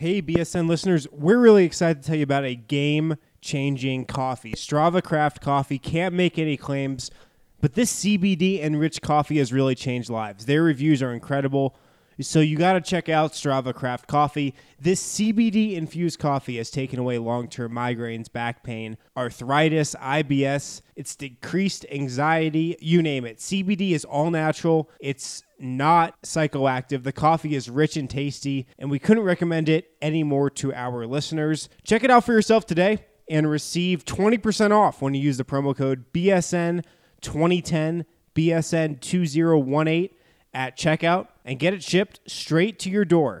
Hey, BSN listeners, we're really excited to tell you about a game changing coffee. Strava Craft Coffee can't make any claims, but this CBD enriched coffee has really changed lives. Their reviews are incredible. So you got to check out Strava Craft Coffee. This CBD infused coffee has taken away long-term migraines, back pain, arthritis, IBS. It's decreased anxiety, you name it. CBD is all natural. It's not psychoactive. The coffee is rich and tasty, and we couldn't recommend it anymore to our listeners. Check it out for yourself today and receive 20% off when you use the promo code BSN 2010 BSN 2018 at checkout and get it shipped straight to your door.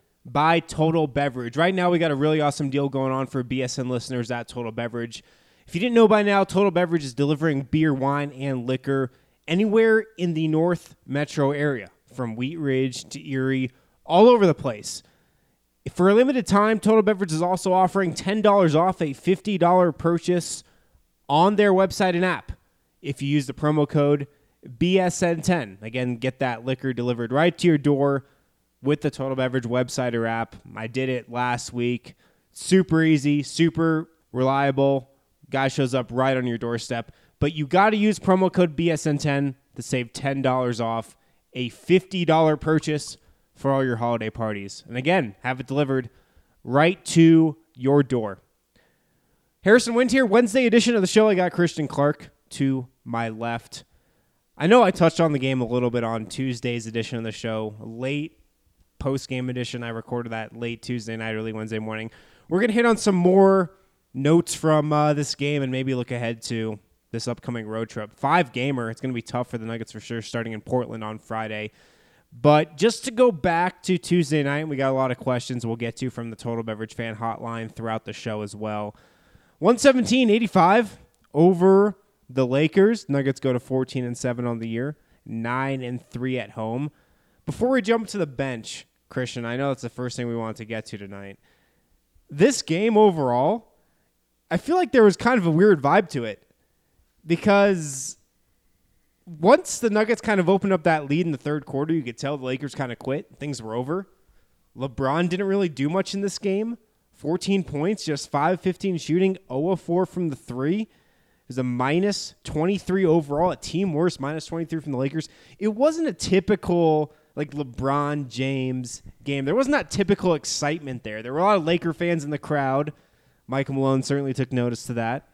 by Total Beverage. Right now, we got a really awesome deal going on for BSN listeners at Total Beverage. If you didn't know by now, Total Beverage is delivering beer, wine, and liquor anywhere in the North Metro area, from Wheat Ridge to Erie, all over the place. For a limited time, Total Beverage is also offering $10 off a $50 purchase on their website and app if you use the promo code BSN10. Again, get that liquor delivered right to your door with the Total Beverage website or app. I did it last week. Super easy, super reliable. Guy shows up right on your doorstep. But you got to use promo code BSN10 to save $10 off a $50 purchase for all your holiday parties. And again, have it delivered right to your door. Harrison Wind here, Wednesday edition of the show. I got Christian Clark to my left. I know I touched on the game a little bit on Tuesday's edition of the show, late post game edition. I recorded that late Tuesday night, early Wednesday morning. We're going to hit on some more notes from uh, this game and maybe look ahead to this upcoming road trip. Five gamer. It's going to be tough for the Nuggets for sure, starting in Portland on Friday. But just to go back to Tuesday night, we got a lot of questions we'll get to from the Total Beverage Fan Hotline throughout the show as well. 117-85 over the Lakers. Nuggets go to 14 and 7 on the year, 9 and 3 at home. Before we jump to the bench, Christian, I know that's the first thing we wanted to get to tonight. This game overall, I feel like there was kind of a weird vibe to it because once the Nuggets kind of opened up that lead in the third quarter, you could tell the Lakers kind of quit. Things were over. LeBron didn't really do much in this game. 14 points, just 5 15 shooting, 0 of 4 from the three. It was a minus 23 overall, a team worst, minus 23 from the Lakers. It wasn't a typical like LeBron James game. There wasn't that typical excitement there. There were a lot of Laker fans in the crowd. Michael Malone certainly took notice to that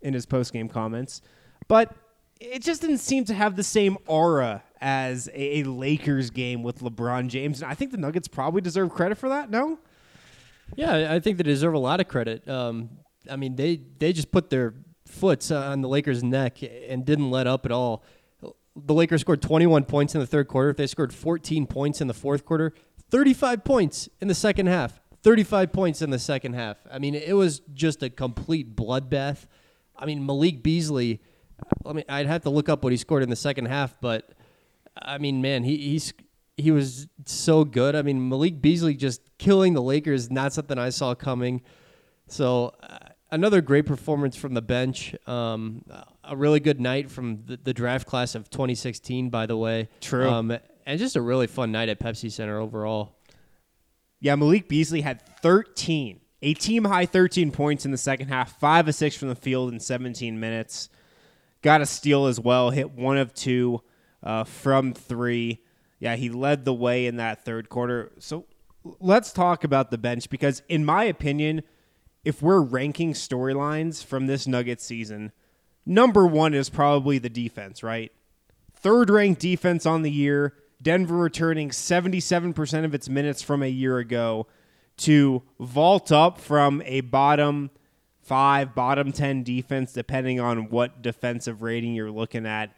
in his post game comments. But it just didn't seem to have the same aura as a, a Lakers game with LeBron James. And I think the Nuggets probably deserve credit for that, no? Yeah, I think they deserve a lot of credit. Um, I mean, they they just put their foots on the Lakers' neck and didn't let up at all. The Lakers scored 21 points in the third quarter. They scored 14 points in the fourth quarter, 35 points in the second half, 35 points in the second half. I mean, it was just a complete bloodbath. I mean, Malik Beasley. I mean, I'd have to look up what he scored in the second half, but I mean, man, he he's he was so good. I mean, Malik Beasley just killing the Lakers, not something I saw coming. So uh, another great performance from the bench. Um, a really good night from the, the draft class of 2016, by the way. True. Um, and just a really fun night at Pepsi Center overall. Yeah, Malik Beasley had 13, a team high 13 points in the second half, five of six from the field in 17 minutes. Got a steal as well, hit one of two uh, from three. Yeah, he led the way in that third quarter. So let's talk about the bench because, in my opinion, if we're ranking storylines from this Nuggets season, number one is probably the defense, right? Third ranked defense on the year. Denver returning 77% of its minutes from a year ago to vault up from a bottom five, bottom 10 defense, depending on what defensive rating you're looking at,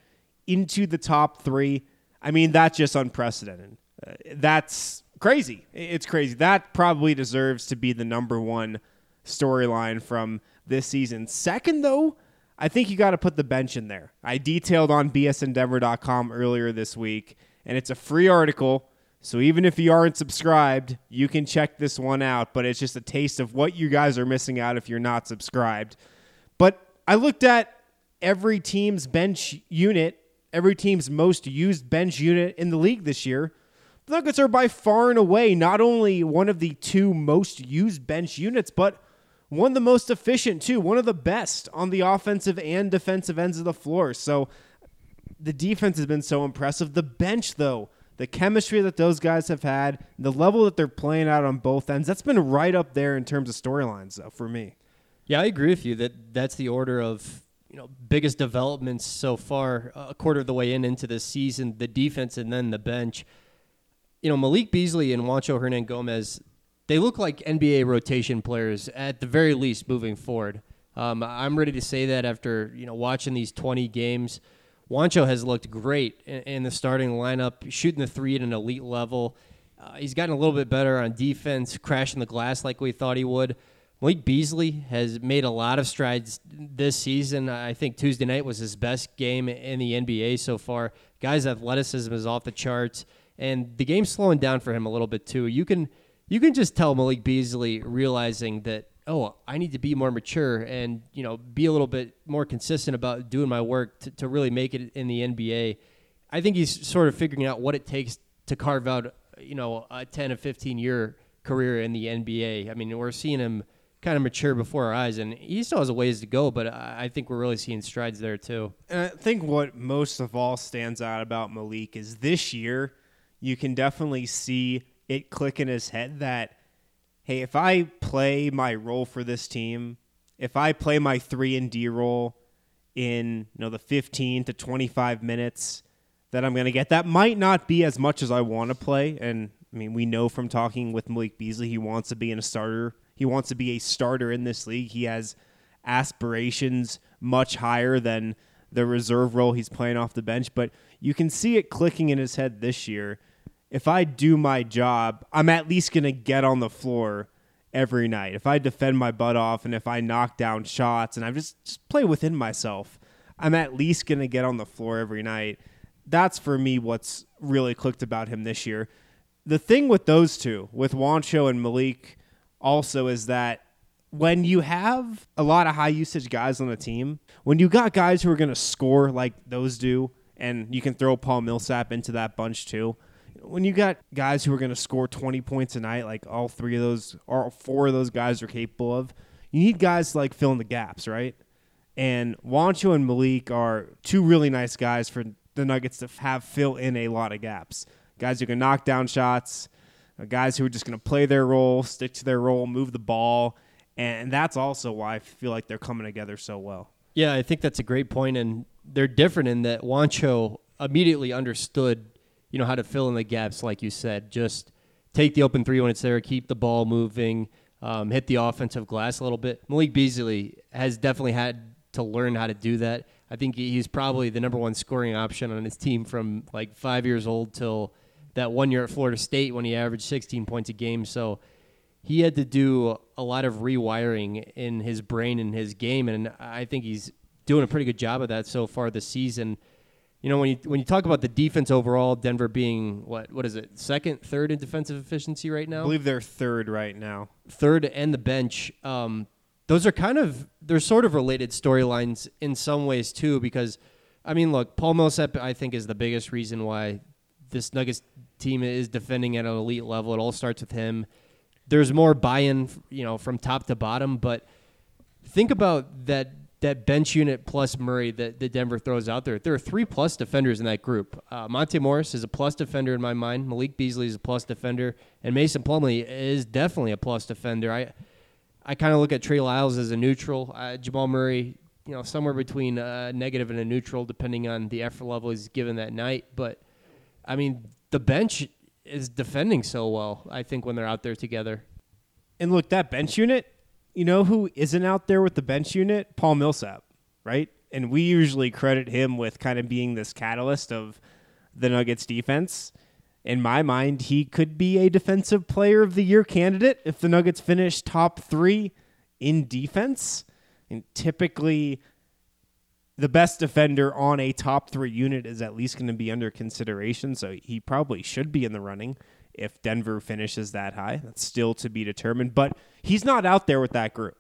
into the top three. I mean, that's just unprecedented. Uh, that's crazy. It's crazy. That probably deserves to be the number one storyline from this season. Second, though, I think you got to put the bench in there. I detailed on bsndenver.com earlier this week, and it's a free article. So even if you aren't subscribed, you can check this one out. But it's just a taste of what you guys are missing out if you're not subscribed. But I looked at every team's bench unit, every team's most used bench unit in the league this year. The Nuggets are by far and away not only one of the two most used bench units, but one of the most efficient too, one of the best on the offensive and defensive ends of the floor. So the defense has been so impressive. The bench, though, the chemistry that those guys have had, the level that they're playing out on both ends, that's been right up there in terms of storylines, though, for me. Yeah, I agree with you that that's the order of you know biggest developments so far. Uh, a quarter of the way in into the season, the defense and then the bench. You know, Malik Beasley and Juancho Hernangomez, they look like NBA rotation players at the very least moving forward. Um, I'm ready to say that after you know watching these 20 games. Juancho has looked great in, in the starting lineup, shooting the three at an elite level. Uh, he's gotten a little bit better on defense, crashing the glass like we thought he would. Malik Beasley has made a lot of strides this season. I think Tuesday night was his best game in the NBA so far. Guy's athleticism is off the charts, and the game's slowing down for him a little bit too. You can you can just tell Malik Beasley realizing that oh, I need to be more mature and you know be a little bit more consistent about doing my work to, to really make it in the NBA. I think he's sort of figuring out what it takes to carve out you know a 10 or 15 year career in the NBA. I mean, we're seeing him kind of mature before our eyes, and he still has a ways to go, but I think we're really seeing strides there too. And I think what most of all stands out about Malik is this year, you can definitely see it click in his head that hey, if I play my role for this team, if I play my 3 and D role in, you know, the 15 to 25 minutes that I'm going to get, that might not be as much as I want to play and I mean, we know from talking with Malik Beasley, he wants to be in a starter. He wants to be a starter in this league. He has aspirations much higher than the reserve role he's playing off the bench, but you can see it clicking in his head this year if I do my job, I'm at least going to get on the floor every night. If I defend my butt off and if I knock down shots and I just, just play within myself, I'm at least going to get on the floor every night. That's for me what's really clicked about him this year. The thing with those two, with Juancho and Malik, also is that when you have a lot of high usage guys on a team, when you got guys who are going to score like those do, and you can throw Paul Millsap into that bunch too when you got guys who are going to score 20 points a night, like all three of those or four of those guys are capable of, you need guys to like fill in the gaps, right? And Juancho and Malik are two really nice guys for the Nuggets to have fill in a lot of gaps. Guys who can knock down shots, uh, guys who are just going to play their role, stick to their role, move the ball. And that's also why I feel like they're coming together so well. Yeah, I think that's a great point, and they're different in that Juancho immediately understood you know how to fill in the gaps, like you said. Just take the open three when it's there, keep the ball moving, um, hit the offensive glass a little bit. Malik Beasley has definitely had to learn how to do that. I think he's probably the number one scoring option on his team from like five years old till that one year at Florida State when he averaged 16 points a game. So he had to do a lot of rewiring in his brain and his game, and I think he's doing a pretty good job of that so far this season you know when you when you talk about the defense overall, Denver being what what is it second, third in defensive efficiency right now? I believe they're third right now. Third and the bench. Um, those are kind of they're sort of related storylines in some ways too because I mean look, Paul Millsap I think is the biggest reason why this Nuggets team is defending at an elite level. It all starts with him. There's more buy-in, you know, from top to bottom, but think about that that bench unit plus Murray that, that Denver throws out there. There are three plus defenders in that group. Uh, Monte Morris is a plus defender in my mind. Malik Beasley is a plus defender, and Mason Plumlee is definitely a plus defender. I I kind of look at Trey Lyles as a neutral. Uh, Jamal Murray, you know, somewhere between a negative and a neutral, depending on the effort level he's given that night. But I mean, the bench is defending so well. I think when they're out there together. And look, that bench unit, you know who isn't out there with the bench unit? Paul Millsap, right? And we usually credit him with kind of being this catalyst of the Nuggets defense. In my mind, he could be a defensive player of the year candidate if the Nuggets finish top three in defense. And typically, the best defender on a top three unit is at least going to be under consideration. So he probably should be in the running if Denver finishes that high. That's still to be determined. But he's not out there with that group.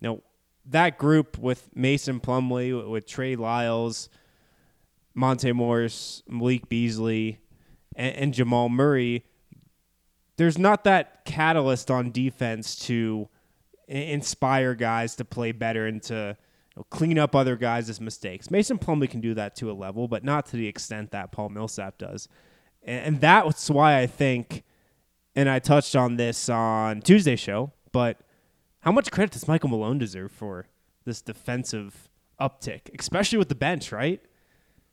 No, that group with Mason Plumlee, with Trey Lyles, Monte Morris, Malik Beasley, and, and Jamal Murray, there's not that catalyst on defense to inspire guys to play better and to you know, clean up other guys' mistakes. Mason Plumlee can do that to a level, but not to the extent that Paul Millsap does. And, that's why I think, and I touched on this on Tuesday's show, but how much credit does Michael Malone deserve for this defensive uptick, especially with the bench, right?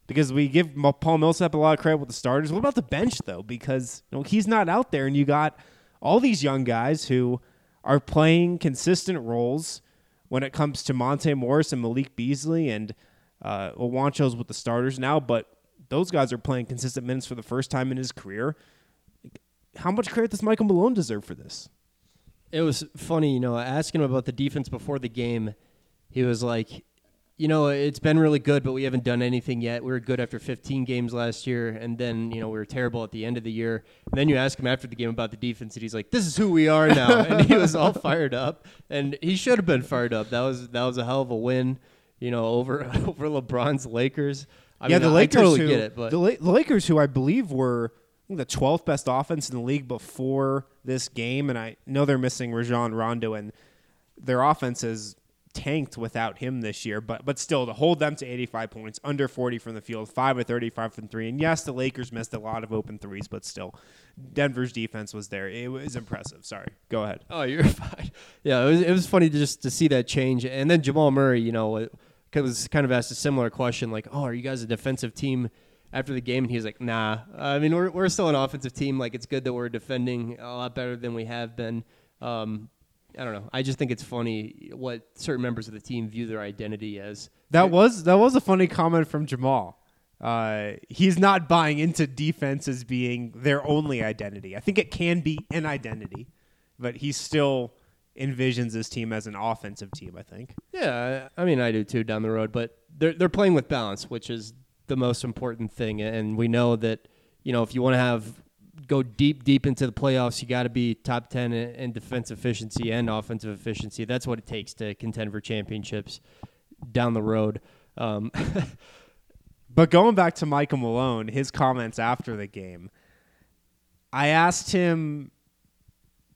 Because we give Paul Millsap a lot of credit with the starters. What about the bench though? Because you know, he's not out there, and you got all these young guys who are playing consistent roles when it comes to Monte Morris and Malik Beasley and uh, with the starters now. But those guys are playing consistent minutes for the first time in his career. How much credit does Michael Malone deserve for this? It was funny, you know, asking him about the defense before the game. He was like, you know, it's been really good, but we haven't done anything yet. We were good after 15 games last year, and then, you know, we were terrible at the end of the year. And then you ask him after the game about the defense, and he's like, "This is who we are now," and he was all fired up, and he should have been fired up. That was that was a hell of a win, you know, over over LeBron's Lakers. I yeah, mean, the Lakers I totally who, get it, but the, La- the Lakers, who I believe were I think, the 12th best offense in the league before this game, and I know they're missing Rajon Rondo, and their offense has tanked without him this year. But but still, to hold them to 85 points, under 40 from the field, five of 35 from three, and yes, the Lakers missed a lot of open threes, but still, Denver's defense was there. It was impressive. Sorry, go ahead. Oh, you're fine. Yeah, it was it was funny to just to see that change, and then Jamal Murray, you know, it was kind of asked a similar question, like, "Oh, are you guys a defensive team?" After the game, and he was like, "Nah, I mean, we're we're still an offensive team. Like, it's good that we're defending a lot better than we have been." Um, I don't know. I just think it's funny what certain members of the team view their identity as. That was that was a funny comment from Jamal. Uh, he's not buying into defense as being their only identity. I think it can be an identity, but he's still envisions this team as an offensive team. I think. Yeah, I mean, I do too down the road, but they're they're playing with balance, which is the most important thing. And we know that you know if you want to have go deep deep into the playoffs, you got to be top ten in, in defense efficiency and offensive efficiency. That's what it takes to contend for championships down the road. Um, But going back to Michael Malone, his comments after the game, I asked him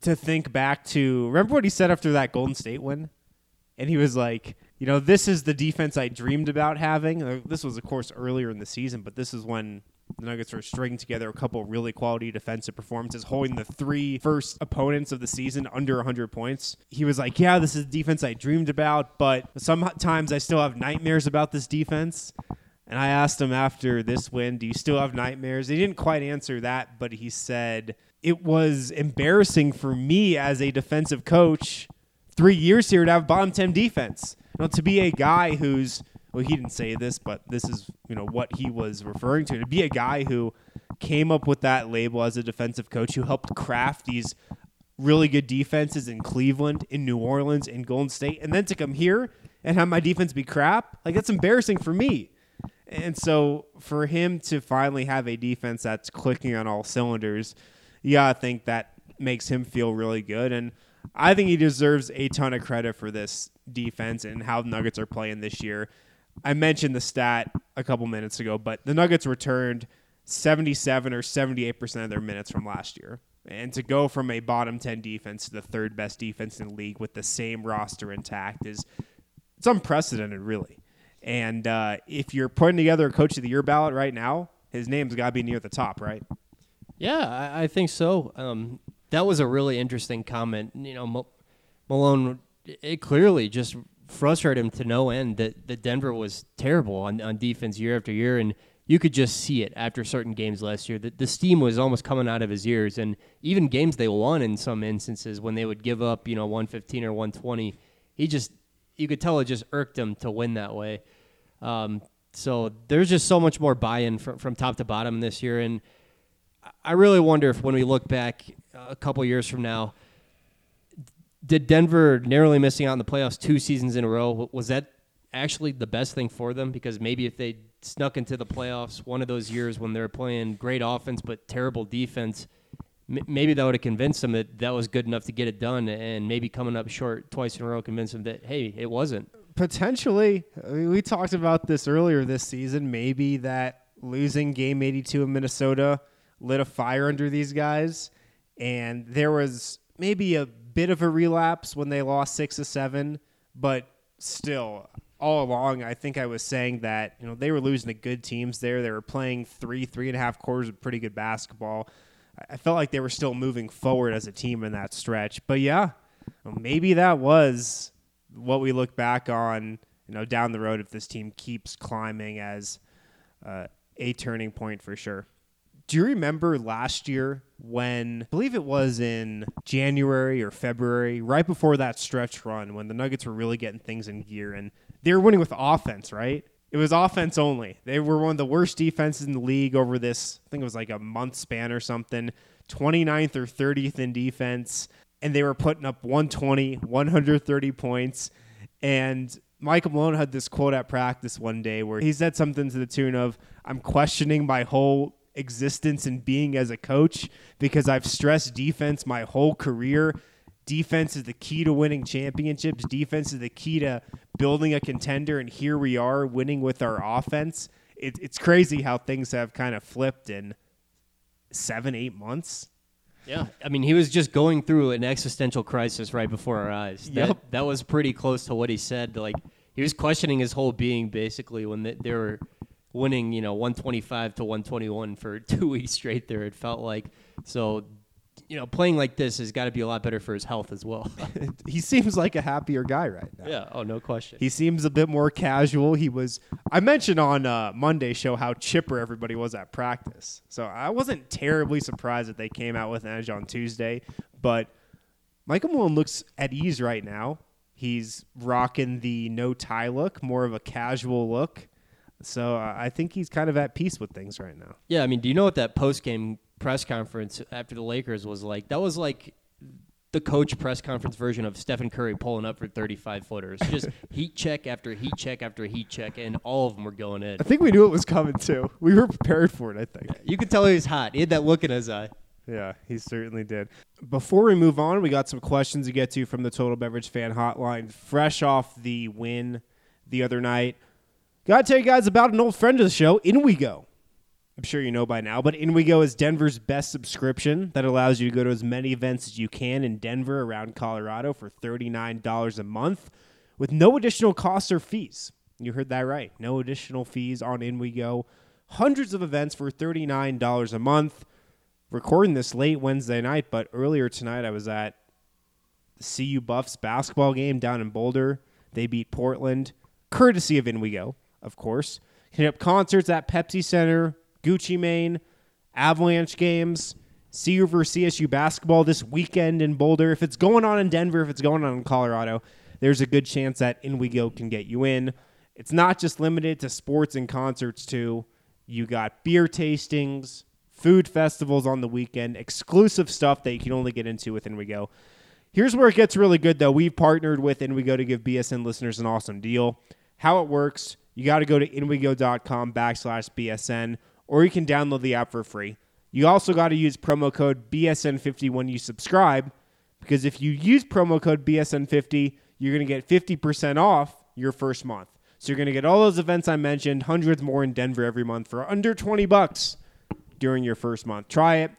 to think back to remember what he said after that Golden State win? And he was like, you know, this is the defense I dreamed about having. Uh, This was, of course, earlier in the season, but this is when the Nuggets were stringing together a couple really quality defensive performances, holding the three first opponents of the season under 100 points. He was like, yeah, this is the defense I dreamed about, but sometimes I still have nightmares about this defense. And I asked him after this win, do you still have nightmares? He didn't quite answer that, but he said, it was embarrassing for me as a defensive coach three years here to have bottom 10 defense. You know, to be a guy who's, well, he didn't say this, but this is, you know, what he was referring to. To be a guy who came up with that label as a defensive coach who helped craft these really good defenses in Cleveland, in New Orleans, in Golden State, and then to come here and have my defense be crap, like that's embarrassing for me. And so for him to finally have a defense that's clicking on all cylinders, yeah, I think that makes him feel really good. And I think he deserves a ton of credit for this defense and how the Nuggets are playing this year. I mentioned the stat a couple minutes ago, but the Nuggets returned 77 or 78% of their minutes from last year. And to go from a bottom 10 defense to the third best defense in the league with the same roster intact is it's unprecedented, really. And uh, if you're putting together a coach of the year ballot right now, his name's got to be near the top, right? Yeah, I, I think so. Um, that was a really interesting comment. You know, Mal- Malone, it clearly just frustrated him to no end that, that Denver was terrible on, on defense year after year. And you could just see it after certain games last year. that the steam was almost coming out of his ears. And even games they won in some instances when they would give up, you know, 115 or 120, he just, you could tell it just irked him to win that way. Um, so there's just so much more buy-in from, from top to bottom this year. And I really wonder if when we look back uh, a couple years from now, did Denver narrowly missing out in the playoffs two seasons in a row was that actually the best thing for them? Because maybe if they snuck into the playoffs one of those years when they were playing great offense but terrible defense, m- maybe that would have convinced them that that was good enough to get it done, and maybe coming up short twice in a row convinced them that hey, it wasn't. Potentially, I mean, we talked about this earlier this season. Maybe that losing game 82 in Minnesota lit a fire under these guys, and there was maybe a bit of a relapse when they lost six to seven, but still, all along, I think I was saying that you know they were losing to good teams there. They were playing three, three and a half quarters of pretty good basketball. I felt like they were still moving forward as a team in that stretch. But yeah, maybe that was what we look back on, you know, down the road if this team keeps climbing as uh, a turning point for sure. Do you remember last year when I believe it was in January or February, right before that stretch run, when the Nuggets were really getting things in gear and they were winning with offense, right? It was offense only. They were one of the worst defenses in the league over this, I think it was like a month span or something, 29th or 30th in defense. And they were putting up 120, 130 points. And Michael Malone had this quote at practice one day where he said something to the tune of, I'm questioning my whole existence and being as a coach because I've stressed defense my whole career. Defense is the key to winning championships. Defense is the key to building a contender, and here we are winning with our offense. It, it's crazy how things have kind of flipped in seven, eight months. Yeah, I mean, he was just going through an existential crisis right before our eyes. That, Yep. that was pretty close to what he said. Like he was questioning his whole being basically when they, they were winning, you know, 125 to 121 for two weeks straight. There, it felt like so. You know, playing like this has got to be a lot better for his health as well. he seems like a happier guy right now. yeah. Oh, no question. He seems a bit more casual. He was. I mentioned on uh, Monday show how chipper everybody was at practice, so I wasn't terribly surprised that they came out with an edge on Tuesday. But Michael Malone looks at ease right now. He's rocking the no tie look, more of a casual look. So I think he's kind of at peace with things right now. Yeah, I mean, do you know what that post game press conference after the Lakers was like? That was like the coach press conference version of Stephen Curry pulling up for 35 footers. Just heat check after heat check after heat check, and all of them were going in. I think we knew it was coming too. We were prepared for it. I think. You could tell he was hot. He had that look in his eye. Yeah, he certainly did. Before we move on, we got some questions to get to from the Total Beverage Fan Hotline. Fresh off the win the other night, got to tell you guys about an old friend of the show, In We Go. I'm sure you know by now, but In We Go is Denver's best subscription that allows you to go to as many events as you can in Denver around Colorado for $39 a month with no additional costs or fees. You heard that right. No additional fees on In We Go. Hundreds of events for $39 a month recording this late Wednesday night, but earlier tonight I was at the CU Buffs basketball game down in Boulder. They beat Portland, courtesy of In We Go, of course. Hit up concerts at Pepsi Center, Gucci Mane, Avalanche games, CU versus CSU basketball this weekend in Boulder. If it's going on in Denver, if it's going on in Colorado, there's a good chance that In We Go can get you in. It's not just limited to sports and concerts, too. You got beer tastings, food festivals on the weekend, exclusive stuff that you can only get into with In We Go. Here's where it gets really good, though. We've partnered with In We Go to give BSN listeners an awesome deal. How it works, you got to go to inwego.com backslash BSN, or you can download the app for free. You also got to use promo code BSN50 when you subscribe, because if you use promo code BSN50, you're going to get 50% off your first month. So you're going to get all those events I mentioned, hundreds more in Denver every month for under 20 bucks during your first month. Try it,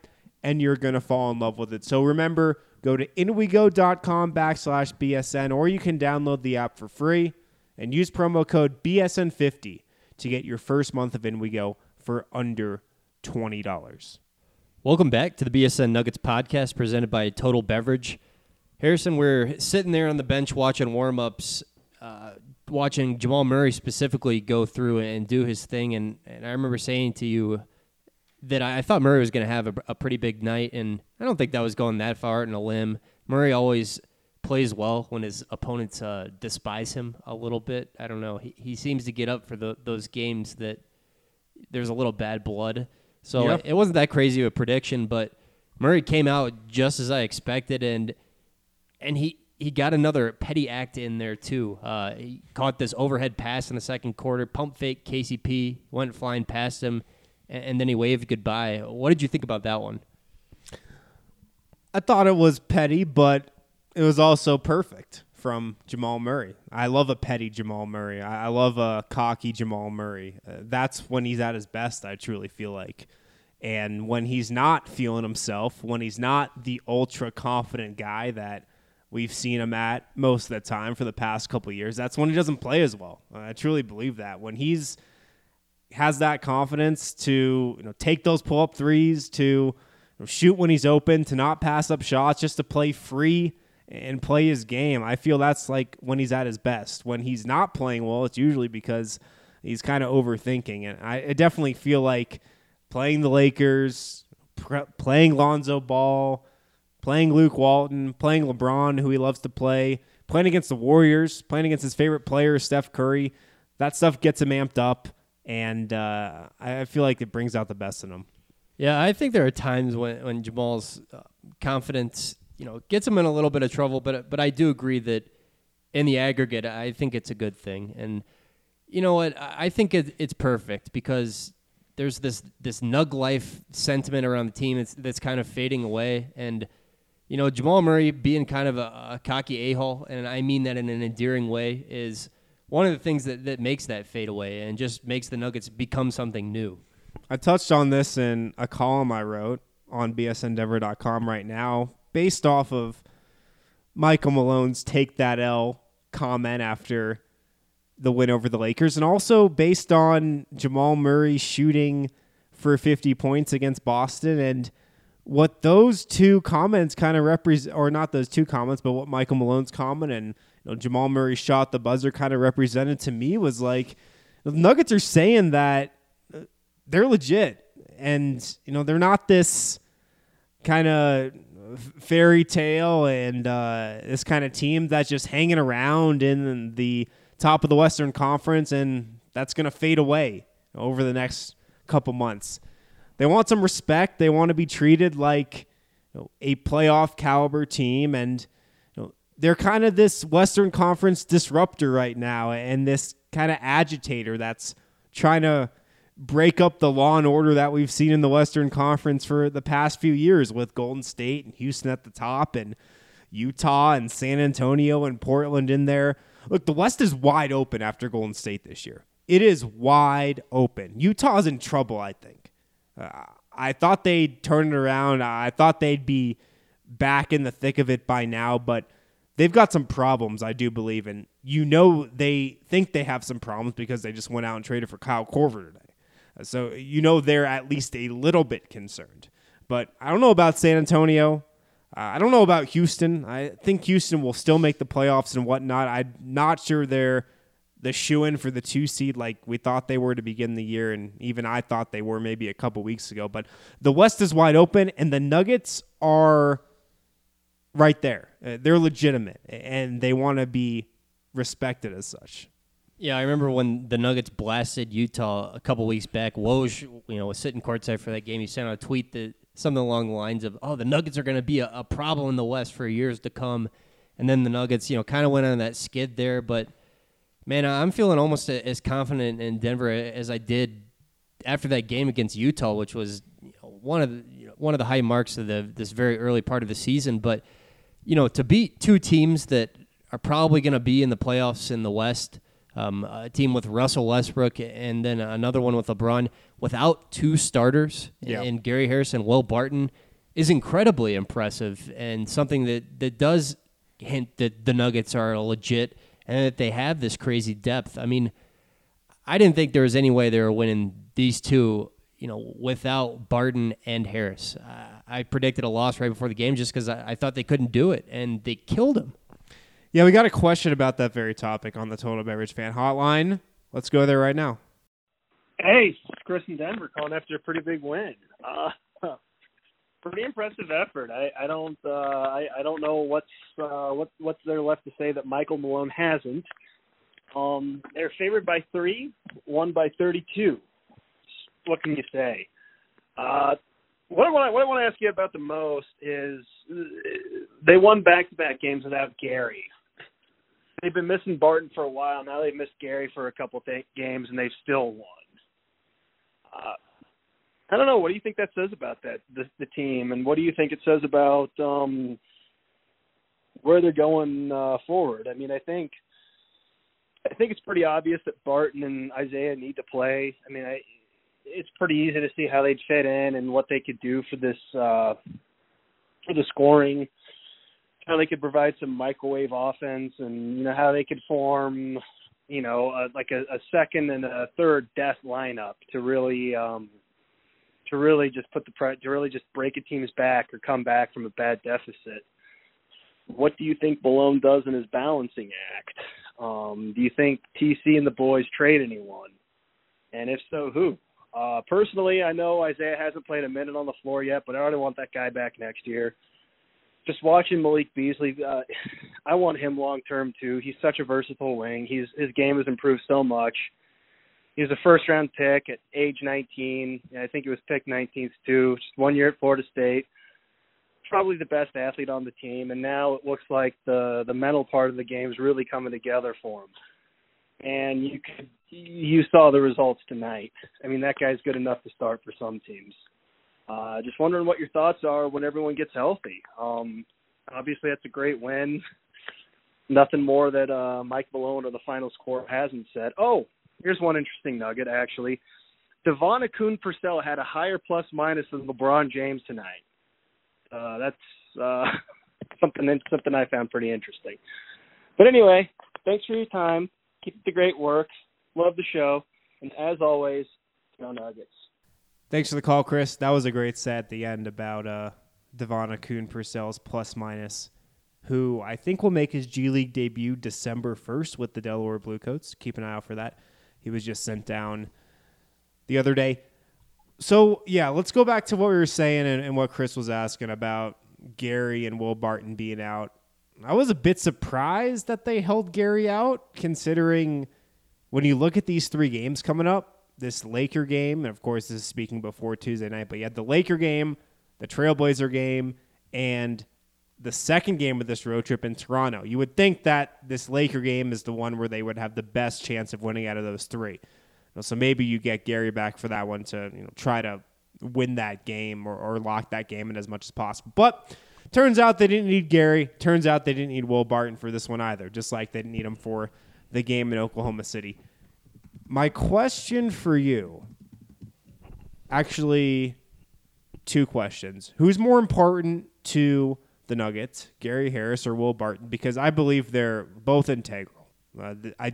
and you're going to fall in love with it. So remember, go to inwego.com backslash BSN, or you can download the app for free. And use promo code BSN50 to get your first month of InWeGo for under $20. Welcome back to the BSN Nuggets podcast presented by Total Beverage. Harrison, we're sitting there on the bench watching warm ups, uh, watching Jamal Murray specifically go through and do his thing. And, and I remember saying to you that I, I thought Murray was going to have a, a pretty big night. And I don't think that was going that far in a limb. Murray always plays well when his opponents uh, despise him a little bit. I don't know. He, he seems to get up for the, those games that there's a little bad blood. So Yep. it wasn't that crazy of a prediction, but Murray came out just as I expected, and and he he got another petty act in there too. Uh, he caught this overhead pass in the second quarter, pump fake KCP went flying past him, and, and then he waved goodbye. What did you think about that one? I thought it was petty, but it was also perfect from Jamal Murray. I love a petty Jamal Murray. I, I love a cocky Jamal Murray. Uh, that's when he's at his best, I truly feel like. And when he's not feeling himself, when he's not the ultra confident guy that we've seen him at most of the time for the past couple years, that's when he doesn't play as well. I truly believe that. When he's has that confidence to you know take those pull up threes, to you know, shoot when he's open, to not pass up shots, just to play free and play his game. I feel that's like when he's at his best. When he's not playing well, it's usually because he's kind of overthinking. And I, I definitely feel like playing the Lakers, pr- playing Lonzo Ball, playing Luke Walton, playing LeBron, who he loves to play, playing against the Warriors, playing against his favorite player, Steph Curry. That stuff gets him amped up, and uh, I I feel like it brings out the best in him. Yeah, I think there are times when, when Jamal's uh, confidence, you know, it gets him in a little bit of trouble. But but I do agree that in the aggregate, I think it's a good thing. And you know what? I think it, it's perfect because there's this this nug life sentiment around the team that's that's kind of fading away. And you know, Jamal Murray being kind of a, a cocky a hole, and I mean that in an endearing way, is one of the things that, that makes that fade away and just makes the Nuggets become something new. I touched on this in a column I wrote on bsndenver.com right now, based off of Michael Malone's take that L comment after the win over the Lakers, and also based on Jamal Murray shooting for 50 points against Boston and what those two comments kind of represent, or not those two comments, but what Michael Malone's comment and you know, Jamal Murray shot the buzzer kind of represented to me was like the Nuggets are saying that uh, they're legit. And you know they're not this kind of fairy tale and uh, this kind of team that's just hanging around in the top of the Western Conference and that's going to fade away over the next couple months. They want some respect. They want to be treated like you know, a playoff caliber team and you know, they're kind of this Western Conference disruptor right now and this kind of agitator that's trying to break up the law and order that we've seen in the Western Conference for the past few years with Golden State and Houston at the top and Utah and San Antonio and Portland in there. Look, the West is wide open after Golden State this year. It is wide open. Utah's in trouble, I think. Uh, I thought they'd turn it around. I thought they'd be back in the thick of it by now, but they've got some problems, I do believe. And you know they think they have some problems because they just went out and traded for Kyle Korver today. So you know they're at least a little bit concerned. But I don't know about San Antonio. Uh, I don't know about Houston. I think Houston will still make the playoffs and whatnot. I'm not sure they're the shoe in for the two seed like we thought they were to begin the year, and even I thought they were maybe a couple weeks ago. But the West is wide open, and the Nuggets are right there. Uh, they're legitimate, and they want to be respected as such. Yeah, I remember when the Nuggets blasted Utah a couple weeks back. Woj, you know, was sitting courtside for that game. He sent out a tweet that something along the lines of, "Oh, the Nuggets are going to be a, a problem in the West for years to come." And then the Nuggets, you know, kind of went on that skid there. But man, I'm feeling almost as confident in Denver as I did after that game against Utah, which was you know, one of the you know, one of the high marks of the this very early part of the season. But you know, to beat two teams that are probably going to be in the playoffs in the West, um, a team with Russell Westbrook and then another one with LeBron without two starters Yeah. and Gary Harris and Will Barton is incredibly impressive and something that, that does hint that the Nuggets are legit and that they have this crazy depth. I mean, I didn't think there was any way they were winning these two, you know, without Barton and Harris. Uh, I predicted a loss right before the game just because I, I thought they couldn't do it, and they killed them. Yeah, we got a question about that very topic on the Total Beverage Fan Hotline. Let's go there right now. Hey, Chris in Denver calling after a pretty big win. Uh, pretty impressive effort. I, I don't uh, I, I don't know what's uh, what what's there left to say that Michael Malone hasn't. Um, they're favored by three, won by 32. What can you say? Uh, what I want what I want to ask you about the most is uh, they won back-to-back games without Gary. They've been missing Barton for a while. Now they've missed Gary for a couple th- games, and they've still won. Uh, I don't know. What do you think that says about that the, the team, and what do you think it says about um, where they're going uh, forward? I mean, I think I think it's pretty obvious that Barton and Isaiah need to play. I mean, I, it's pretty easy to see how they'd fit in and what they could do for this uh, for the scoring. How they could provide some microwave offense, and you know how they could form, you know, a, like a, a second and a third death lineup to really. Um, to really just put the pre- to really just break a team's back or come back from a bad deficit. What do you think Malone does in his balancing act? Um, do you think TC and the boys trade anyone? And if so, who? Uh, personally, I know Isaiah hasn't played a minute on the floor yet, but I already want that guy back next year. Just watching Malik Beasley, uh, I want him long term too. He's such a versatile wing. He's his game has improved so much he was a first round pick at age 19. I think he was picked 19th too. Just one year at Florida State. Probably the best athlete on the team, and now it looks like the the mental part of the game is really coming together for him. And you could you saw the results tonight. I mean, that guy's good enough to start for some teams. Uh, just wondering what your thoughts are when everyone gets healthy. Um, obviously, that's a great win. Nothing more that uh, Mike Malone or the final score hasn't said. Oh, Here's one interesting nugget, actually. DeVaughn Akoon-Purcell had a higher plus minus than LeBron James tonight. Uh, that's uh, something something I found pretty interesting. But anyway, thanks for your time. Keep the great work. Love the show. And as always, go Nuggets. Thanks for the call, Chris. That was a great set at the end about uh, DeVaughn Purcell's plus minus, who I think will make his G League debut December 1st with the Delaware Bluecoats. Keep an eye out for that. He was just sent down the other day. So, yeah, let's go back to what we were saying and, and what Chris was asking about Gary and Will Barton being out. I was a bit surprised that they held Gary out, considering when you look at these three games coming up this Laker game, and of course, this is speaking before Tuesday night, but you had the Laker game, the Trailblazer game, and the second game of this road trip in Toronto. You would think that this Laker game is the one where they would have the best chance of winning out of those three. So maybe you get Gary back for that one to you know try to win that game or, or lock that game in as much as possible. But turns out they didn't need Gary. Turns out they didn't need Will Barton for this one either, just like they didn't need him for the game in Oklahoma City. My question for you actually two questions. Who's more important to the Nuggets, Gary Harris or Will Barton, because I believe they're both integral. Uh, th- I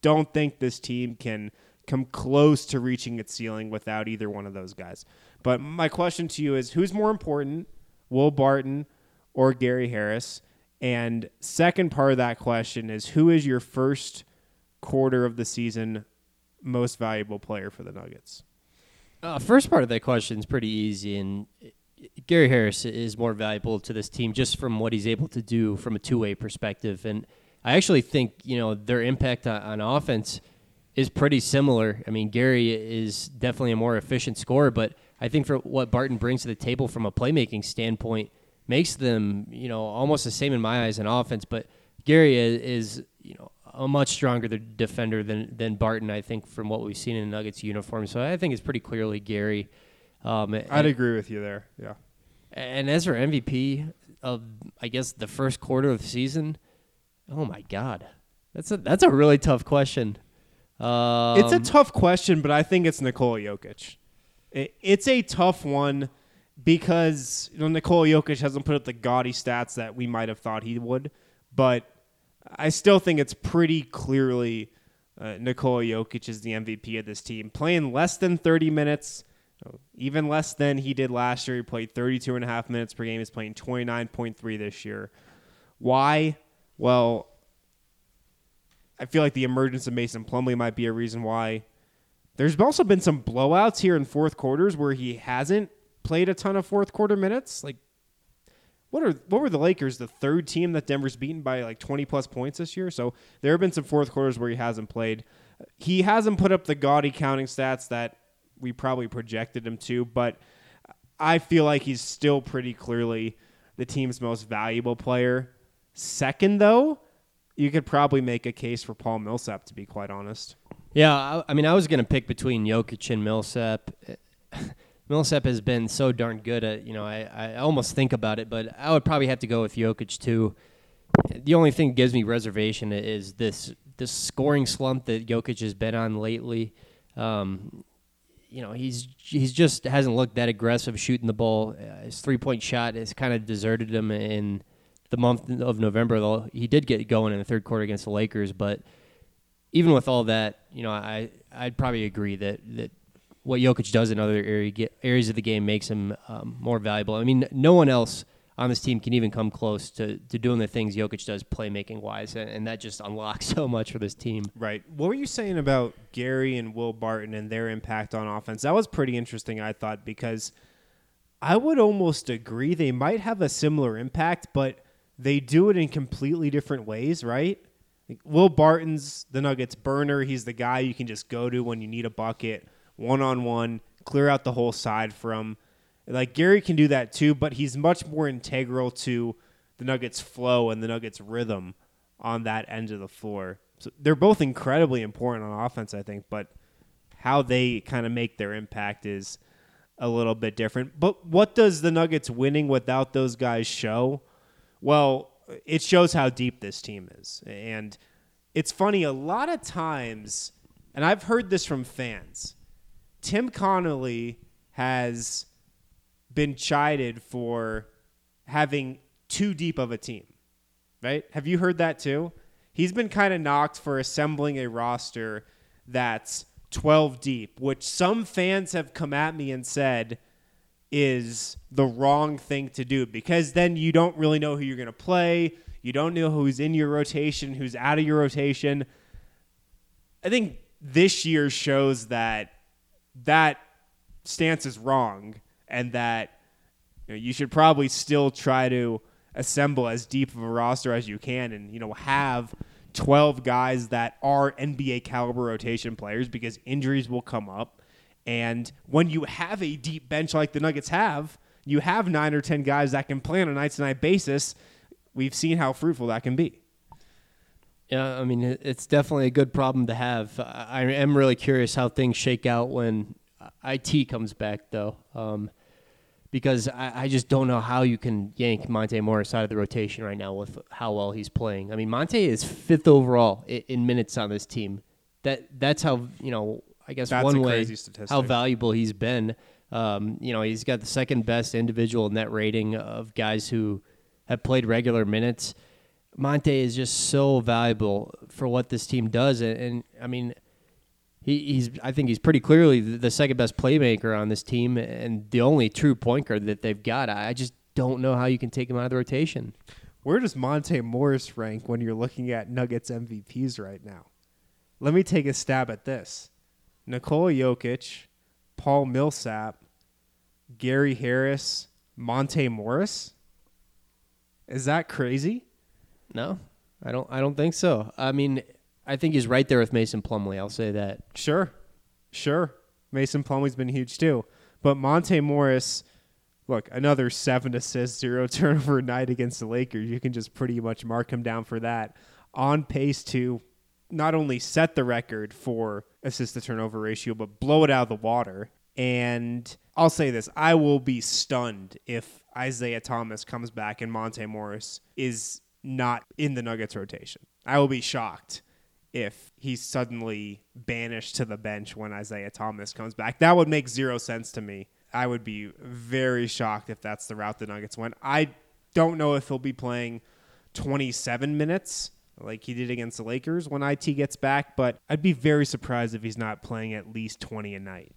don't think this team can come close to reaching its ceiling without either one of those guys. But my question to you is who's more important, Will Barton or Gary Harris? And second part of that question is who is your first quarter of the season most valuable player for the Nuggets? Uh, first part of that question is pretty easy, and Gary Harris is more valuable to this team just from what he's able to do from a two way perspective. And I actually think, you know, their impact on, on, offense is pretty similar. I mean, Gary is definitely a more efficient scorer, but I think for what Barton brings to the table from a playmaking standpoint makes them, you know, almost the same in my eyes in offense. But Gary is, is you know, a much stronger defender than, than Barton, I think, from what we've seen in the Nuggets uniform. So I think it's pretty clearly Gary. Um, I'd and, agree with you there. Yeah. And as for MVP of, I guess the first quarter of the season, oh my God, that's a that's a really tough question. Um, it's a tough question, but I think it's Nikola Jokic. It, it's a tough one because you know Nikola Jokic hasn't put up the gaudy stats that we might have thought he would, but I still think it's pretty clearly uh, Nikola Jokic is the MVP of this team. Playing less than 30 minutes, even less than he did last year. He played 32 and a half minutes per game. He's playing 29.3 this year. Why? Well, I feel like the emergence of Mason Plumlee might be a reason why. There's also been some blowouts here in fourth quarters where he hasn't played a ton of fourth quarter minutes. Like, what are what were the Lakers? The third team that Denver's beaten by like 20 plus points this year. So there have been some fourth quarters where he hasn't played. He hasn't put up the gaudy counting stats that we probably projected him to, but I feel like he's still pretty clearly the team's most valuable player. Second, though, you could probably make a case for Paul Millsap, to be quite honest. Yeah, I, I mean, I was going to pick between Jokic and Millsap. Millsap has been so darn good at, you know, I, I almost think about it, but I would probably have to go with Jokic too. The only thing that gives me reservation is this this scoring slump that Jokic has been on lately. Um, you know, he's he's just hasn't looked that aggressive shooting the ball. Uh, his three point shot has kind of deserted him in the month of November. Though he did get going in the third quarter against the Lakers, but even with all that, you know, I I'd probably agree that that what Jokic does in other area, areas of the game makes him um, more valuable. I mean, no one else on this team can even come close to, to doing the things Jokic does playmaking wise, and, and that just unlocks so much for this team. Right. What were you saying about Gary and Will Barton and their impact on offense? That was pretty interesting, I thought, because I would almost agree they might have a similar impact, but they do it in completely different ways, right? Like Will Barton's the Nuggets burner. He's the guy you can just go to when you need a bucket one on one, clear out the whole side from. Like Gary can do that too, but he's much more integral to the Nuggets' flow and the Nuggets' rhythm on that end of the floor. So they're both incredibly important on offense, I think, but how they kind of make their impact is a little bit different. But what does the Nuggets winning without those guys show? Well, it shows how deep this team is. And it's funny, a lot of times, and I've heard this from fans, Tim Connolly has been chided for having too deep of a team, right? Have you heard that too? He's been kind of knocked for assembling a roster that's 12 deep, which some fans have come at me and said is the wrong thing to do because then you don't really know who you're going to play. You don't know who's in your rotation, who's out of your rotation. I think this year shows that that stance is wrong and that you, know, you should probably still try to assemble as deep of a roster as you can and you know have 12 guys that are NBA caliber rotation players because injuries will come up. And when you have a deep bench like the Nuggets have you have 9 or 10 guys that can play on a night to night basis. We've seen how fruitful that can be yeah, I mean, it's definitely a good problem to have. I am really curious how things shake out when IT comes back, though, um, because I, I, just don't know how you can yank Monte Morris out of the rotation right now with how well he's playing. I mean, Monte is fifth overall in, in minutes on this team. That that's how you know. I guess that's one way statistic. how valuable he's been. Um, you know, he's got the second best individual net rating of guys who have played regular minutes. Monte is just so valuable for what this team does, and, and I mean, he, he's I think he's pretty clearly the second best playmaker on this team, and the only true point guard that they've got. I just don't know how you can take him out of the rotation. Where does Monte Morris rank when you're looking at Nuggets MVPs right now? Let me take a stab at this: Nikola Jokic, Paul Millsap, Gary Harris, Monte Morris. Is that crazy? No, I don't. I don't think so. I mean, I think he's right there with Mason Plumlee. I'll say that. Sure, sure. Mason Plumlee's been huge too, but Monte Morris, look, another seven assists, zero turnover night against the Lakers. You can just pretty much mark him down for that. On pace to not only set the record for assist to turnover ratio, but blow it out of the water. And I'll say this: I will be stunned if Isaiah Thomas comes back and Monte Morris is not in the Nuggets rotation. I will be shocked if he's suddenly banished to the bench when Isaiah Thomas comes back. That would make zero sense to me. I would be very shocked if that's the route the Nuggets went. I don't know if he'll be playing 27 minutes like he did against the Lakers when IT gets back, but I'd be very surprised if he's not playing at least 20 a night.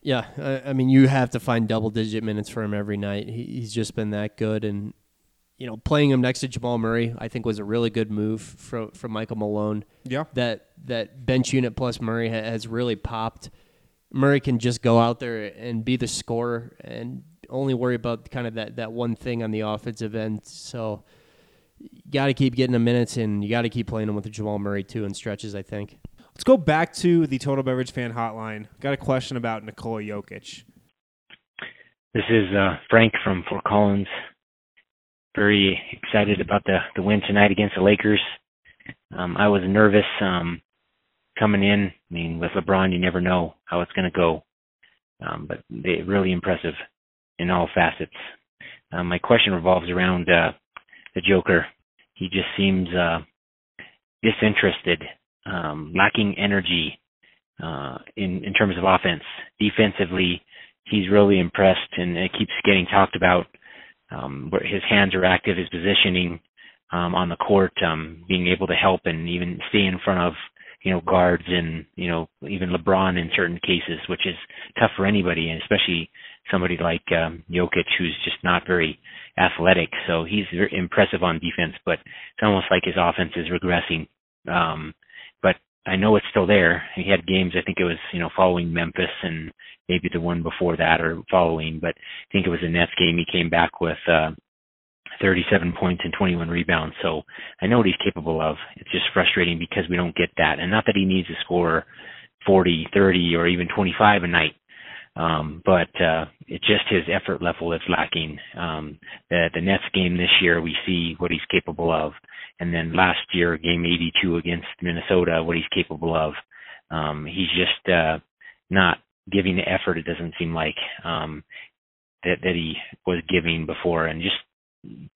Yeah, I, mean, you have to find double digit minutes for him every night. He, he's just been that good, and you know, playing him next to Jamal Murray, I think was a really good move from from Michael Malone. Yeah. that that bench unit plus Murray ha- has really popped. Murray can just go out there and be the scorer and only worry about kind of that, that one thing on the offensive end. So you got to keep getting the minutes and you got to keep playing him with Jamal Murray too in stretches. I think. Let's go back to the Total Beverage Fan Hotline. Got a question about Nikola Jokic. This is uh, Frank from Fort Collins. Very excited about the the win tonight against the Lakers. Um, I was nervous um, coming in. I mean, with LeBron, you never know how it's going to go, um, but they really impressive in all facets. Um, my question revolves around uh, the Joker. He just seems uh, disinterested, um, lacking energy uh, in in terms of offense. Defensively, he's really impressed, and it keeps getting talked about. Um, where his hands are active, his positioning um, on the court, um, being able to help and even stay in front of you know guards and you know even LeBron in certain cases, which is tough for anybody, and especially somebody like um, Jokic, who's just not very athletic. So he's very impressive on defense, but it's almost like his offense is regressing. Um, I know it's still there. He had games. I think it was you know following Memphis and maybe the one before that or following, but I think it was the Nets game. He came back with uh, 37 points and 21 rebounds. So I know what he's capable of. It's just frustrating because we don't get that, and not that he needs to score 40, 30, or even 25 a night. Um, but uh, it's just his effort level that's lacking. Um, the the Nets game this year, we see what he's capable of, and then last year, game 82 against Minnesota, what he's capable of. Um, he's just uh, not giving the effort. It doesn't seem like um, that that he was giving before, and just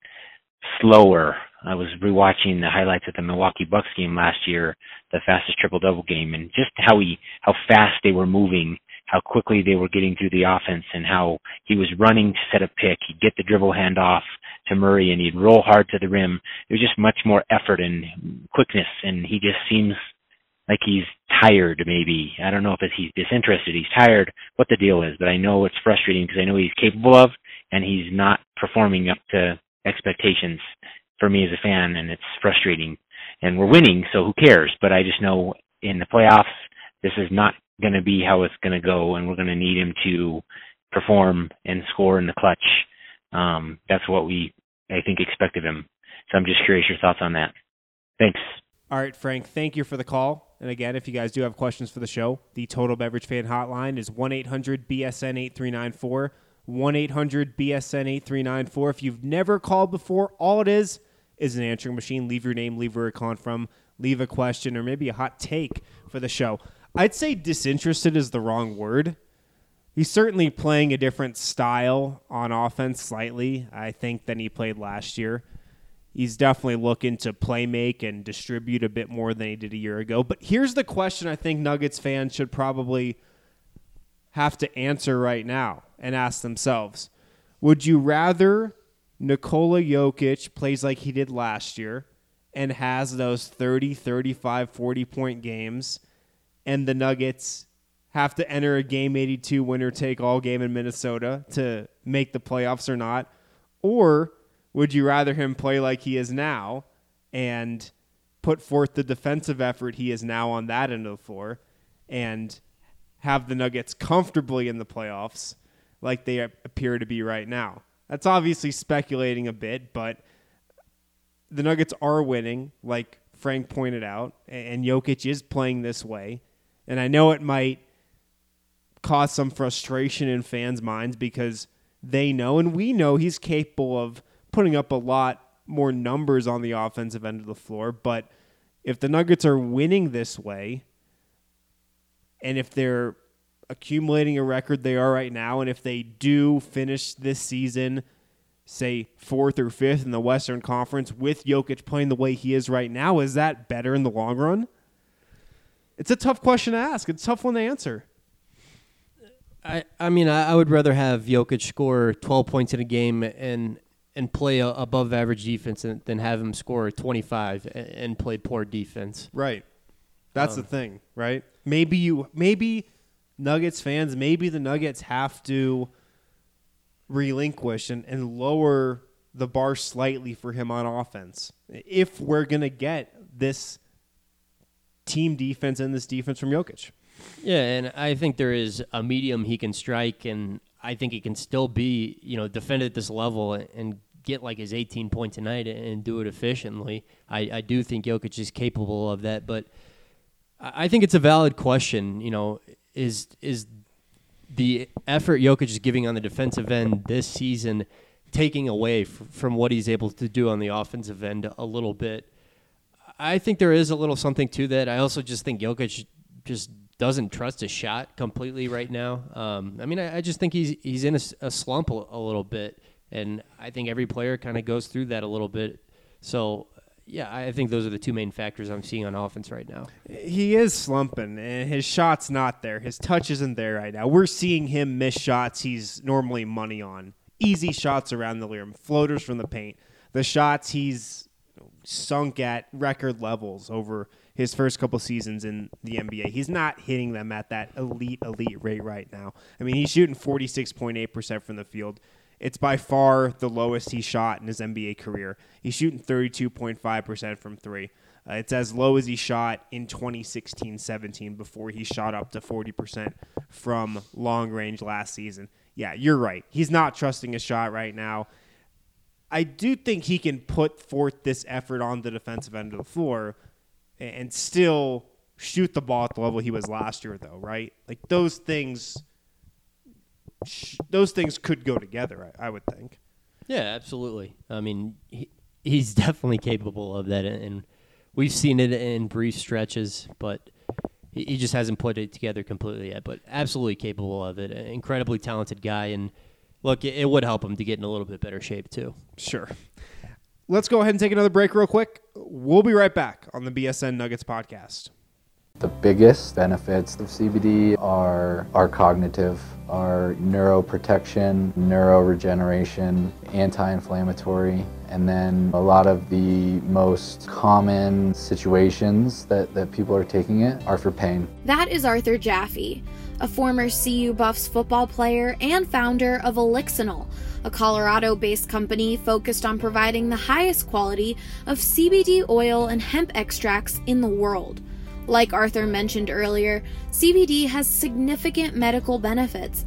slower. I was rewatching the highlights of the Milwaukee Bucks game last year, the fastest triple double game, and just how he how fast they were moving, how quickly they were getting through the offense, and how he was running to set a pick. He'd get the dribble hand off to Murray, and he'd roll hard to the rim. It was just much more effort and quickness, and he just seems like he's tired maybe. I don't know if it's he's disinterested, he's tired, what the deal is, but I know it's frustrating because I know he's capable of and he's not performing up to expectations for me as a fan and it's frustrating. And we're winning, so who cares? But I just know in the playoffs this is not going to be how it's going to go and we're going to need him to perform and score in the clutch. Um that's what we I think expect of him. So I'm just curious your thoughts on that. Thanks. All right, Frank, thank you for the call. And again, if you guys do have questions for the show, the Total Beverage Fan Hotline is 1 800 BSN 8394. 1 800 BSN 8394. If you've never called before, all it is is an answering machine. Leave your name, leave where you're calling from, leave a question, or maybe a hot take for the show. I'd say disinterested is the wrong word. He's certainly playing a different style on offense slightly, I think, than he played last year he's definitely looking to play make and distribute a bit more than he did a year ago. But here's the question I think Nuggets fans should probably have to answer right now and ask themselves. Would you rather Nikola Jokic plays like he did last year and has those 30, 35, 40 point games and the Nuggets have to enter a game 82 winner take all game in Minnesota to make the playoffs or not? Or would you rather him play like he is now and put forth the defensive effort he is now on that end of the floor and have the Nuggets comfortably in the playoffs like they appear to be right now? That's obviously speculating a bit, but the Nuggets are winning, like Frank pointed out, and Jokic is playing this way. And I know it might cause some frustration in fans' minds because they know and we know he's capable of putting up a lot more numbers on the offensive end of the floor. But if the Nuggets are winning this way, and if they're accumulating a record they are right now, and if they do finish this season, say fourth or fifth in the Western Conference with Jokic playing the way he is right now, is that better in the long run? It's a tough question to ask. It's a tough one to answer. I, I mean, I, I would rather have Jokic score 12 points in a game and and play a above average defense than, then have him score 25 and, and play poor defense. Right. That's Um, the thing, right? Maybe you maybe Nuggets fans, maybe the Nuggets have to relinquish and, and lower the bar slightly for him on offense. If we're gonna get this team defense and this defense from Jokic. Yeah, and I think there is a medium he can strike, and I think he can still be, you know, defend at this level and get like his 18 points tonight and do it efficiently. I, I do think Jokic is capable of that, but I I think it's a valid question. You know, is is the effort Jokic is giving on the defensive end this season taking away f- from what he's able to do on the offensive end a little bit? I think there is a little something to that. I also just think Jokic just doesn't trust his shot completely right now. Um, I mean, I, I just think he's he's in a slump a, a little bit, and I think every player kind of goes through that a little bit. So, yeah, I think those are the two main factors I'm seeing on offense right now. He is slumping, and his shot's not there. His touch isn't there right now. We're seeing him miss shots he's normally money on. Easy shots around the rim, floaters from the paint. The shots he's sunk at record levels over his first couple seasons in the NBA. He's not hitting them at that elite, elite rate right now. I mean, he's shooting 46.8% from the field. It's by far the lowest he shot in his NBA career. He's shooting 32.5% from three. Uh, it's as low as he shot in 2016 17 before he shot up to 40% from long range last season. Yeah, you're right. He's not trusting his shot right now. I do think he can put forth this effort on the defensive end of the floor and still shoot the ball at the level he was last year, though, right? Like those things, those things could go together. I, I would think. Yeah, absolutely. I mean, he, he's definitely capable of that, and we've seen it in brief stretches, but he, just hasn't put it together completely yet. But absolutely capable of it. Incredibly talented guy, and look, it, it would help him to get in a little bit better shape too. Sure. Let's go ahead and take another break real quick. We'll be right back on the BSN Nuggets podcast. The biggest benefits of CBD are are cognitive, are neuroprotection, neuroregeneration, anti-inflammatory, and then a lot of the most common situations that, that people are taking it are for pain. That is Arthur Jaffe, a former CU Buffs football player and founder of Elixinol, a Colorado based company focused on providing the highest quality of CBD oil and hemp extracts in the world. Like Arthur mentioned earlier, CBD has significant medical benefits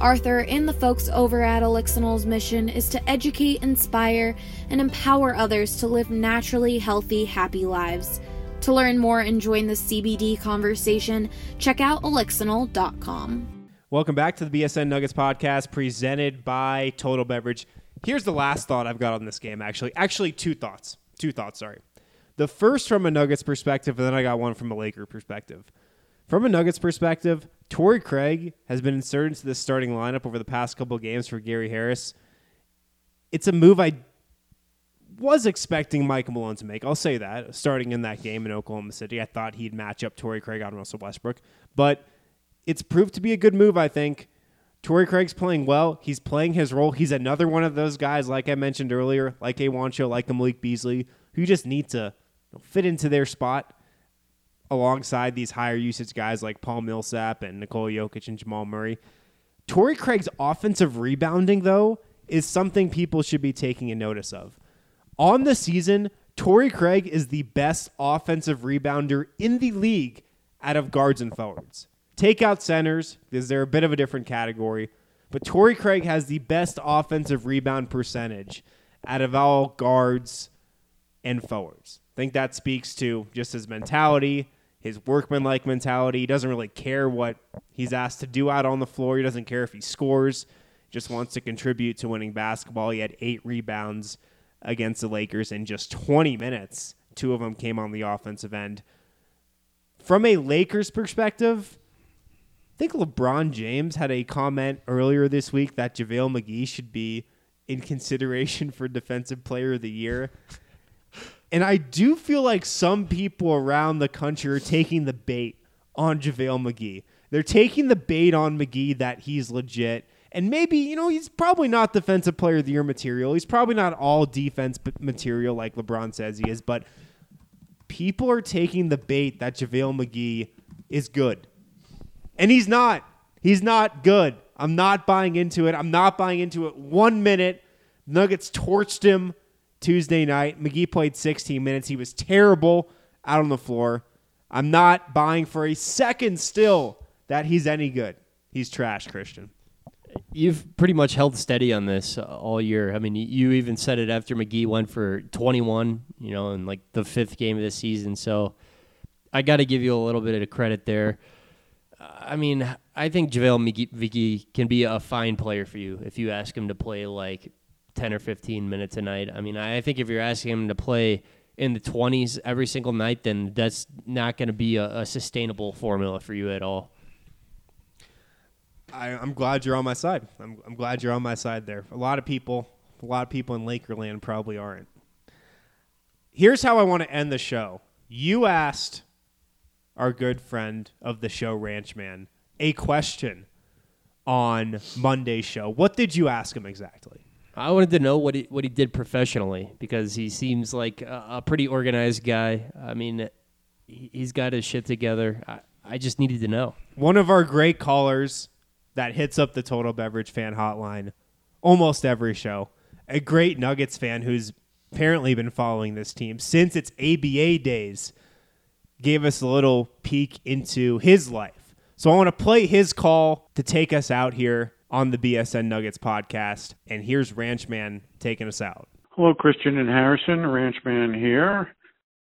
Arthur and the folks over at Elixinol's mission is to educate, inspire, and empower others to live naturally healthy, happy lives. To learn more and join the CBD conversation, check out elixinol.com. Welcome back to the BSN Nuggets podcast presented by Total Beverage. Here's the last thought I've got on this game, actually. Actually, two thoughts. Two thoughts, sorry. The first from a Nuggets perspective, and then I got one from a Laker perspective. From a Nuggets perspective, Torrey Craig has been inserted into the starting lineup over the past couple games for Gary Harris. It's a move I was expecting Michael Malone to make. I'll say that. Starting in that game in Oklahoma City, I thought he'd match up Torrey Craig on Russell Westbrook. But it's proved to be a good move, I think. Torrey Craig's playing well. He's playing his role. He's another one of those guys, like I mentioned earlier, like a Juancho, like a Malik Beasley, who just need to fit into their spot alongside these higher usage guys like Paul Millsap and Nikola Jokic and Jamal Murray. Torrey Craig's offensive rebounding, though, is something people should be taking a notice of. On the season, Torrey Craig is the best offensive rebounder in the league out of guards and forwards. Take out centers, because they're a bit of a different category, but Torrey Craig has the best offensive rebound percentage out of all guards and forwards. I think that speaks to just his mentality, his workmanlike mentality. He doesn't really care what he's asked to do out on the floor. He doesn't care if he scores, just wants to contribute to winning basketball. He had eight rebounds against the Lakers in just 20 minutes. Two of them came on the offensive end. From a Lakers perspective, I think LeBron James had a comment earlier this week that JaVale McGee should be in consideration for Defensive Player of the Year. And I do feel like some people around the country are taking the bait on JaVale McGee. They're taking the bait on McGee that he's legit. And maybe, you know, he's probably not defensive player of the year material. He's probably not all defense material like LeBron says he is, but people are taking the bait that JaVale McGee is good. And he's not. He's not good. I'm not buying into it. I'm not buying into it one minute. Nuggets torched him Tuesday night. McGee played 16 minutes. He was terrible out on the floor. I'm not buying for a second still that he's any good. He's trash, Christian. You've pretty much held steady on this all year. I mean, you even said it after McGee went for 21, you know, in like the fifth game of the season. So I got to give you a little bit of credit there. I mean, I think JaVale McGee can be a fine player for you if you ask him to play like 10 or 15 minutes a night. I mean, I think if you're asking him to play in the 20s every single night, then that's not going to be a, a sustainable formula for you at all. I, I'm glad you're on my side. I'm, I'm glad you're on my side there. A lot of people, a lot of people in Lakerland probably aren't. Here's how I want to end the show. You asked our good friend of the show, Ranchman, a question on Monday's show. What did you ask him exactly? I wanted to know what he what he did professionally because he seems like a, a pretty organized guy. I mean, he, he's got his shit together. I, I just needed to know. One of our great callers that hits up the Total Beverage fan hotline almost every show. A great Nuggets fan who's apparently been following this team since its ABA days gave us a little peek into his life. So I want to play his call to take us out here on the BSN Nuggets podcast. And here's Ranchman taking us out. Hello, Christian and Harrison. Ranchman here.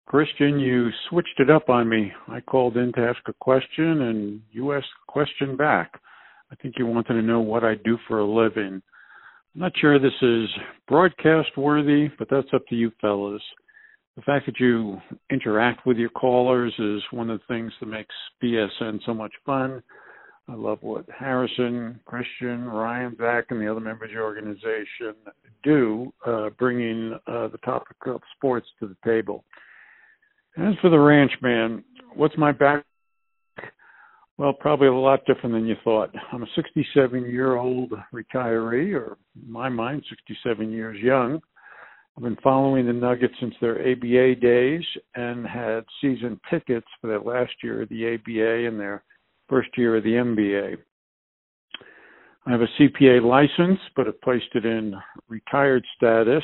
Christian, you switched it up on me. I called in to ask a question, and you asked a question back. I think you wanted to know what I do for a living. I'm not sure this is broadcast worthy, but that's up to you fellas. The fact that you interact with your callers is one of the things that makes BSN so much fun. I love what Harrison, Christian, Ryan, Zach, and the other members of your organization do, uh, bringing uh, the topic of sports to the table. As for the ranch man, what's my back? Well, probably a lot different than you thought. I'm a 67 year old retiree, or in my mind, 67 years young. I've been following the Nuggets since their ABA days and had season tickets for their last year of the ABA and their first year of the NBA. I have a CPA license, but have placed it in retired status.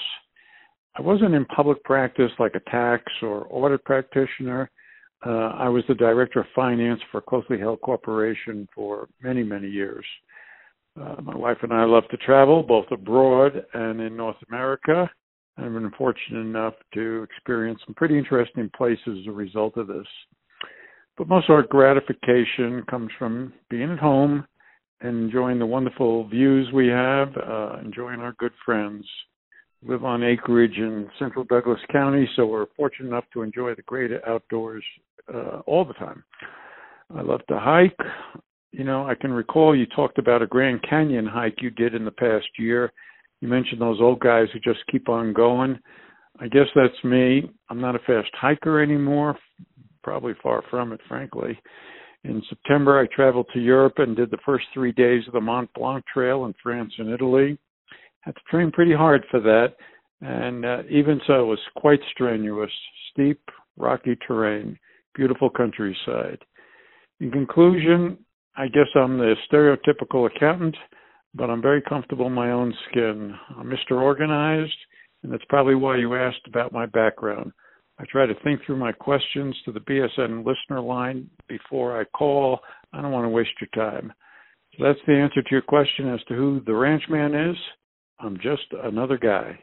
I wasn't in public practice like a tax or audit practitioner. Uh, I was the director of finance for a closely held corporation for many, many years. Uh, my wife and I love to travel, both abroad and in North America. I've been fortunate enough to experience some pretty interesting places as a result of this. But most of our gratification comes from being at home and enjoying the wonderful views we have, uh, enjoying our good friends. We live on acreage in central Douglas County, so we're fortunate enough to enjoy the great outdoors uh, all the time. I love to hike. You know, I can recall you talked about a Grand Canyon hike you did in the past year. You mentioned those old guys who just keep on going. I guess that's me. I'm not a fast hiker anymore, probably far from it, frankly. In September, I traveled to Europe and did the first three days of the Mont Blanc Trail in France and Italy. Had to train pretty hard for that, and uh, even so, it was quite strenuous. Steep, rocky terrain, beautiful countryside. In conclusion, I guess I'm the stereotypical accountant, but I'm very comfortable in my own skin. I'm Mr. Organized, and that's probably why you asked about my background. I try to think through my questions to the BSN listener line before I call. I don't want to waste your time. So that's the answer to your question as to who the ranchman is. I'm just another guy.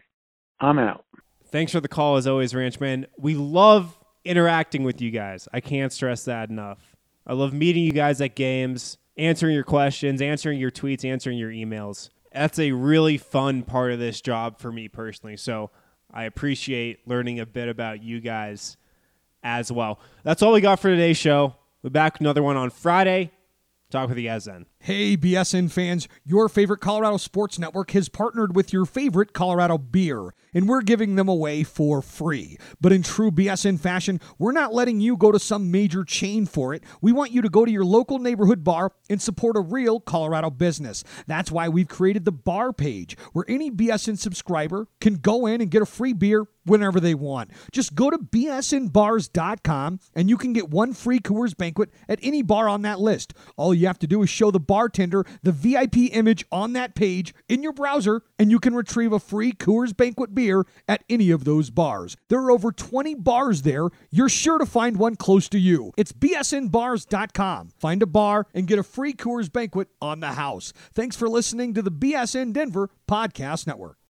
I'm out. Thanks for the call, as always, Ranchman. We love interacting with you guys. I can't stress that enough. I love meeting you guys at games, answering your questions, answering your tweets, answering your emails. That's a really fun part of this job for me personally. So I appreciate learning a bit about you guys as well. That's all we got for today's show. We'll be back another one on Friday. Talk with you guys then. Hey, BSN fans, your favorite Colorado Sports Network has partnered with your favorite Colorado beer, and we're giving them away for free. But in true BSN fashion, we're not letting you go to some major chain for it. We want you to go to your local neighborhood bar and support a real Colorado business. That's why we've created the bar page, where any BSN subscriber can go in and get a free beer whenever they want. Just go to bsnbars.com and you can get one free Coors banquet at any bar on that list. All you have to do is show the bartender the VIP image on that page in your browser, and you can retrieve a free Coors Banquet beer at any of those bars. There are over 20 bars there. You're sure to find one close to you. It's bsnbars.com. Find a bar and get a free Coors Banquet on the house. Thanks for listening to the BSN Denver Podcast Network.